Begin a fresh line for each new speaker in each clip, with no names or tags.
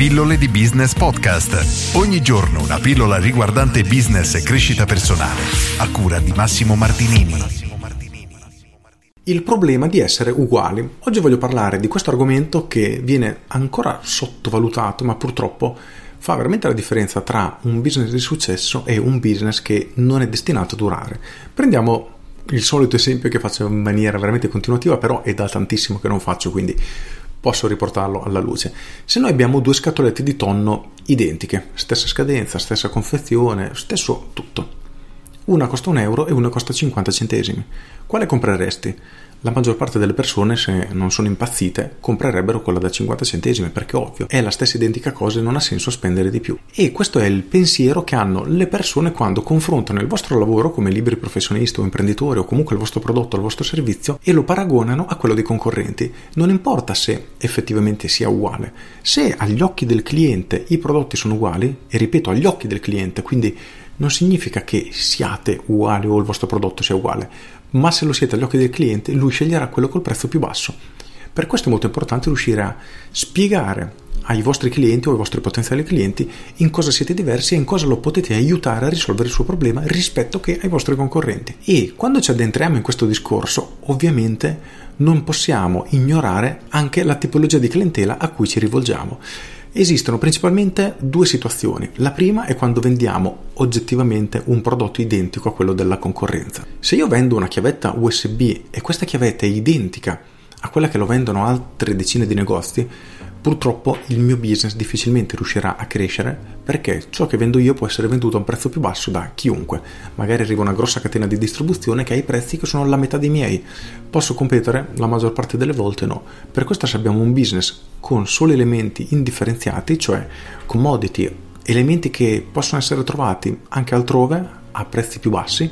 Pillole di Business Podcast. Ogni giorno una pillola riguardante business e crescita personale. A cura di Massimo Martinini.
Il problema di essere uguali. Oggi voglio parlare di questo argomento che viene ancora sottovalutato, ma purtroppo fa veramente la differenza tra un business di successo e un business che non è destinato a durare. Prendiamo il solito esempio che faccio in maniera veramente continuativa, però è da tantissimo che non faccio, quindi posso riportarlo alla luce. Se noi abbiamo due scatolette di tonno identiche, stessa scadenza, stessa confezione, stesso tutto. Una costa un euro e una costa 50 centesimi. Quale compreresti? la maggior parte delle persone, se non sono impazzite, comprerebbero quella da 50 centesimi perché ovvio, è la stessa identica cosa e non ha senso spendere di più. E questo è il pensiero che hanno le persone quando confrontano il vostro lavoro come liberi professionisti o imprenditori o comunque il vostro prodotto o il vostro servizio e lo paragonano a quello dei concorrenti. Non importa se effettivamente sia uguale. Se agli occhi del cliente i prodotti sono uguali, e ripeto agli occhi del cliente, quindi non significa che siate uguali o il vostro prodotto sia uguale, ma se lo siete agli occhi del cliente, lui sceglierà quello col prezzo più basso. Per questo è molto importante riuscire a spiegare ai vostri clienti o ai vostri potenziali clienti in cosa siete diversi e in cosa lo potete aiutare a risolvere il suo problema rispetto che ai vostri concorrenti. E quando ci addentriamo in questo discorso, ovviamente non possiamo ignorare anche la tipologia di clientela a cui ci rivolgiamo. Esistono principalmente due situazioni. La prima è quando vendiamo oggettivamente un prodotto identico a quello della concorrenza. Se io vendo una chiavetta USB e questa chiavetta è identica a quella che lo vendono altre decine di negozi, purtroppo il mio business difficilmente riuscirà a crescere perché ciò che vendo io può essere venduto a un prezzo più basso da chiunque. Magari arriva una grossa catena di distribuzione che ha i prezzi che sono la metà dei miei. Posso competere? La maggior parte delle volte no. Per questo se abbiamo un business con solo elementi indifferenziati, cioè commodity, elementi che possono essere trovati anche altrove a prezzi più bassi,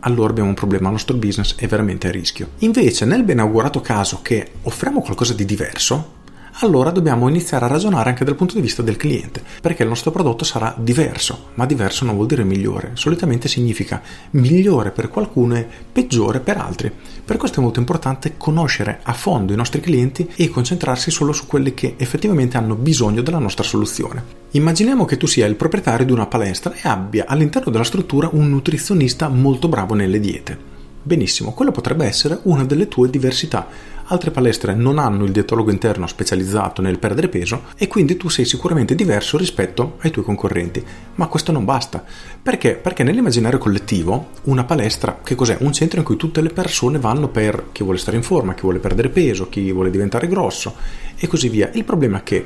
allora abbiamo un problema, il nostro business è veramente a rischio. Invece, nel benaugurato caso che offriamo qualcosa di diverso, allora dobbiamo iniziare a ragionare anche dal punto di vista del cliente, perché il nostro prodotto sarà diverso, ma diverso non vuol dire migliore, solitamente significa migliore per qualcuno e peggiore per altri. Per questo è molto importante conoscere a fondo i nostri clienti e concentrarsi solo su quelli che effettivamente hanno bisogno della nostra soluzione. Immaginiamo che tu sia il proprietario di una palestra e abbia all'interno della struttura un nutrizionista molto bravo nelle diete. Benissimo, quella potrebbe essere una delle tue diversità altre palestre non hanno il dietologo interno specializzato nel perdere peso e quindi tu sei sicuramente diverso rispetto ai tuoi concorrenti. Ma questo non basta. Perché? Perché nell'immaginario collettivo una palestra, che cos'è? Un centro in cui tutte le persone vanno per chi vuole stare in forma, chi vuole perdere peso, chi vuole diventare grosso e così via. Il problema è che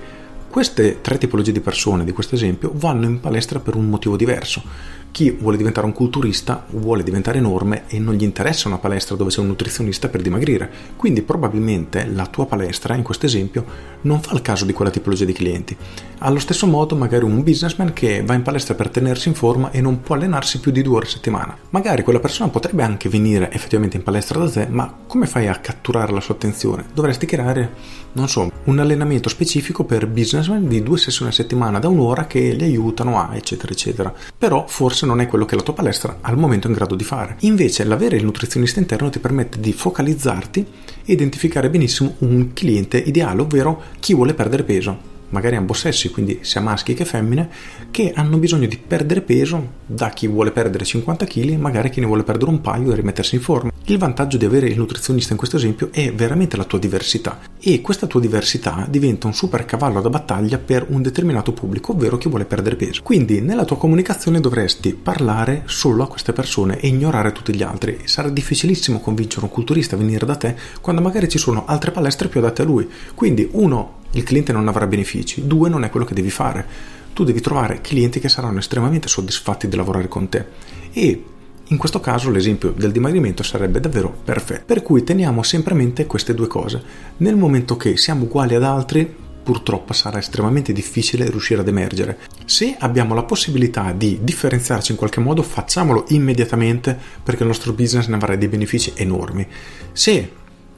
queste tre tipologie di persone di questo esempio vanno in palestra per un motivo diverso chi vuole diventare un culturista vuole diventare enorme e non gli interessa una palestra dove c'è un nutrizionista per dimagrire. Quindi probabilmente la tua palestra, in questo esempio, non fa il caso di quella tipologia di clienti. Allo stesso modo, magari un businessman che va in palestra per tenersi in forma e non può allenarsi più di due ore a settimana. Magari quella persona potrebbe anche venire effettivamente in palestra da te, ma come fai a catturare la sua attenzione? Dovresti creare, non so, un allenamento specifico per businessman di due sessioni a settimana da un'ora che li aiutano a eccetera eccetera. Però forse non è quello che la tua palestra al momento è in grado di fare. Invece l'avere il nutrizionista interno ti permette di focalizzarti e identificare benissimo un cliente ideale, ovvero chi vuole perdere peso magari ambosessi, quindi sia maschi che femmine, che hanno bisogno di perdere peso da chi vuole perdere 50 kg magari chi ne vuole perdere un paio e rimettersi in forma. Il vantaggio di avere il nutrizionista in questo esempio è veramente la tua diversità e questa tua diversità diventa un super cavallo da battaglia per un determinato pubblico, ovvero chi vuole perdere peso. Quindi nella tua comunicazione dovresti parlare solo a queste persone e ignorare tutti gli altri. Sarà difficilissimo convincere un culturista a venire da te quando magari ci sono altre palestre più adatte a lui. Quindi uno, il cliente non avrà benefici, due, non è quello che devi fare. Tu devi trovare clienti che saranno estremamente soddisfatti di lavorare con te e in questo caso l'esempio del dimagrimento sarebbe davvero perfetto. Per cui teniamo sempre a mente queste due cose. Nel momento che siamo uguali ad altri, purtroppo sarà estremamente difficile riuscire ad emergere. Se abbiamo la possibilità di differenziarci in qualche modo, facciamolo immediatamente perché il nostro business ne avrà dei benefici enormi. Se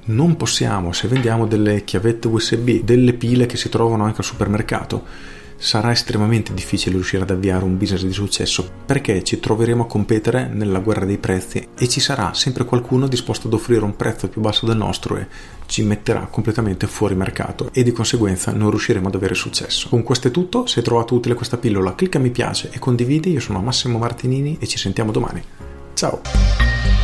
non possiamo, se vendiamo delle chiavette USB, delle pile che si trovano anche al supermercato, sarà estremamente difficile riuscire ad avviare un business di successo perché ci troveremo a competere nella guerra dei prezzi e ci sarà sempre qualcuno disposto ad offrire un prezzo più basso del nostro e ci metterà completamente fuori mercato e di conseguenza non riusciremo ad avere successo. Con questo è tutto, se hai trovato utile questa pillola clicca mi piace e condividi, io sono Massimo Martinini e ci sentiamo domani. Ciao!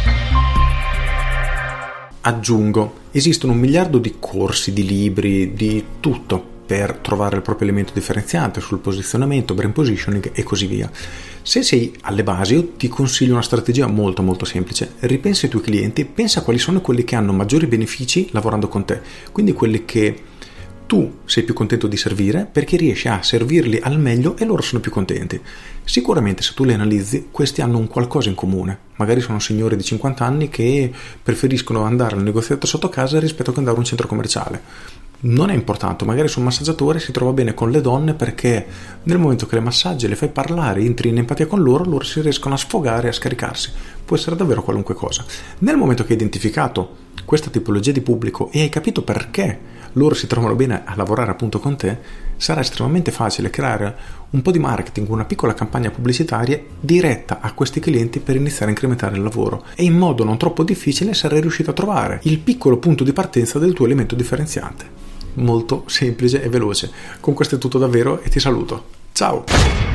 Aggiungo, esistono un miliardo di corsi, di libri, di tutto per trovare il proprio elemento differenziante sul posizionamento, brand positioning e così via. Se sei alle basi, io ti consiglio una strategia molto molto semplice. Ripensa ai tuoi clienti, pensa quali sono quelli che hanno maggiori benefici lavorando con te, quindi quelli che tu sei più contento di servire perché riesci a servirli al meglio e loro sono più contenti. Sicuramente se tu li analizzi, questi hanno un qualcosa in comune. Magari sono signori di 50 anni che preferiscono andare al negoziato sotto casa rispetto che andare a un centro commerciale. Non è importante, magari su un massaggiatore si trova bene con le donne perché nel momento che le massaggi le fai parlare, entri in empatia con loro, loro si riescono a sfogare e a scaricarsi. Può essere davvero qualunque cosa. Nel momento che hai identificato questa tipologia di pubblico e hai capito perché loro si trovano bene a lavorare appunto con te, sarà estremamente facile creare un po' di marketing, una piccola campagna pubblicitaria diretta a questi clienti per iniziare a incrementare il lavoro e in modo non troppo difficile sarai riuscito a trovare il piccolo punto di partenza del tuo elemento differenziante. Molto semplice e veloce. Con questo è tutto davvero e ti saluto. Ciao!